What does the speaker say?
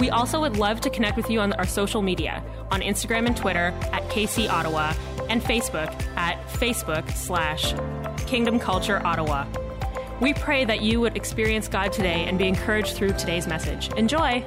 We also would love to connect with you on our social media on Instagram and Twitter at KC Ottawa and Facebook at Facebook slash Kingdom Culture Ottawa. We pray that you would experience God today and be encouraged through today's message. Enjoy!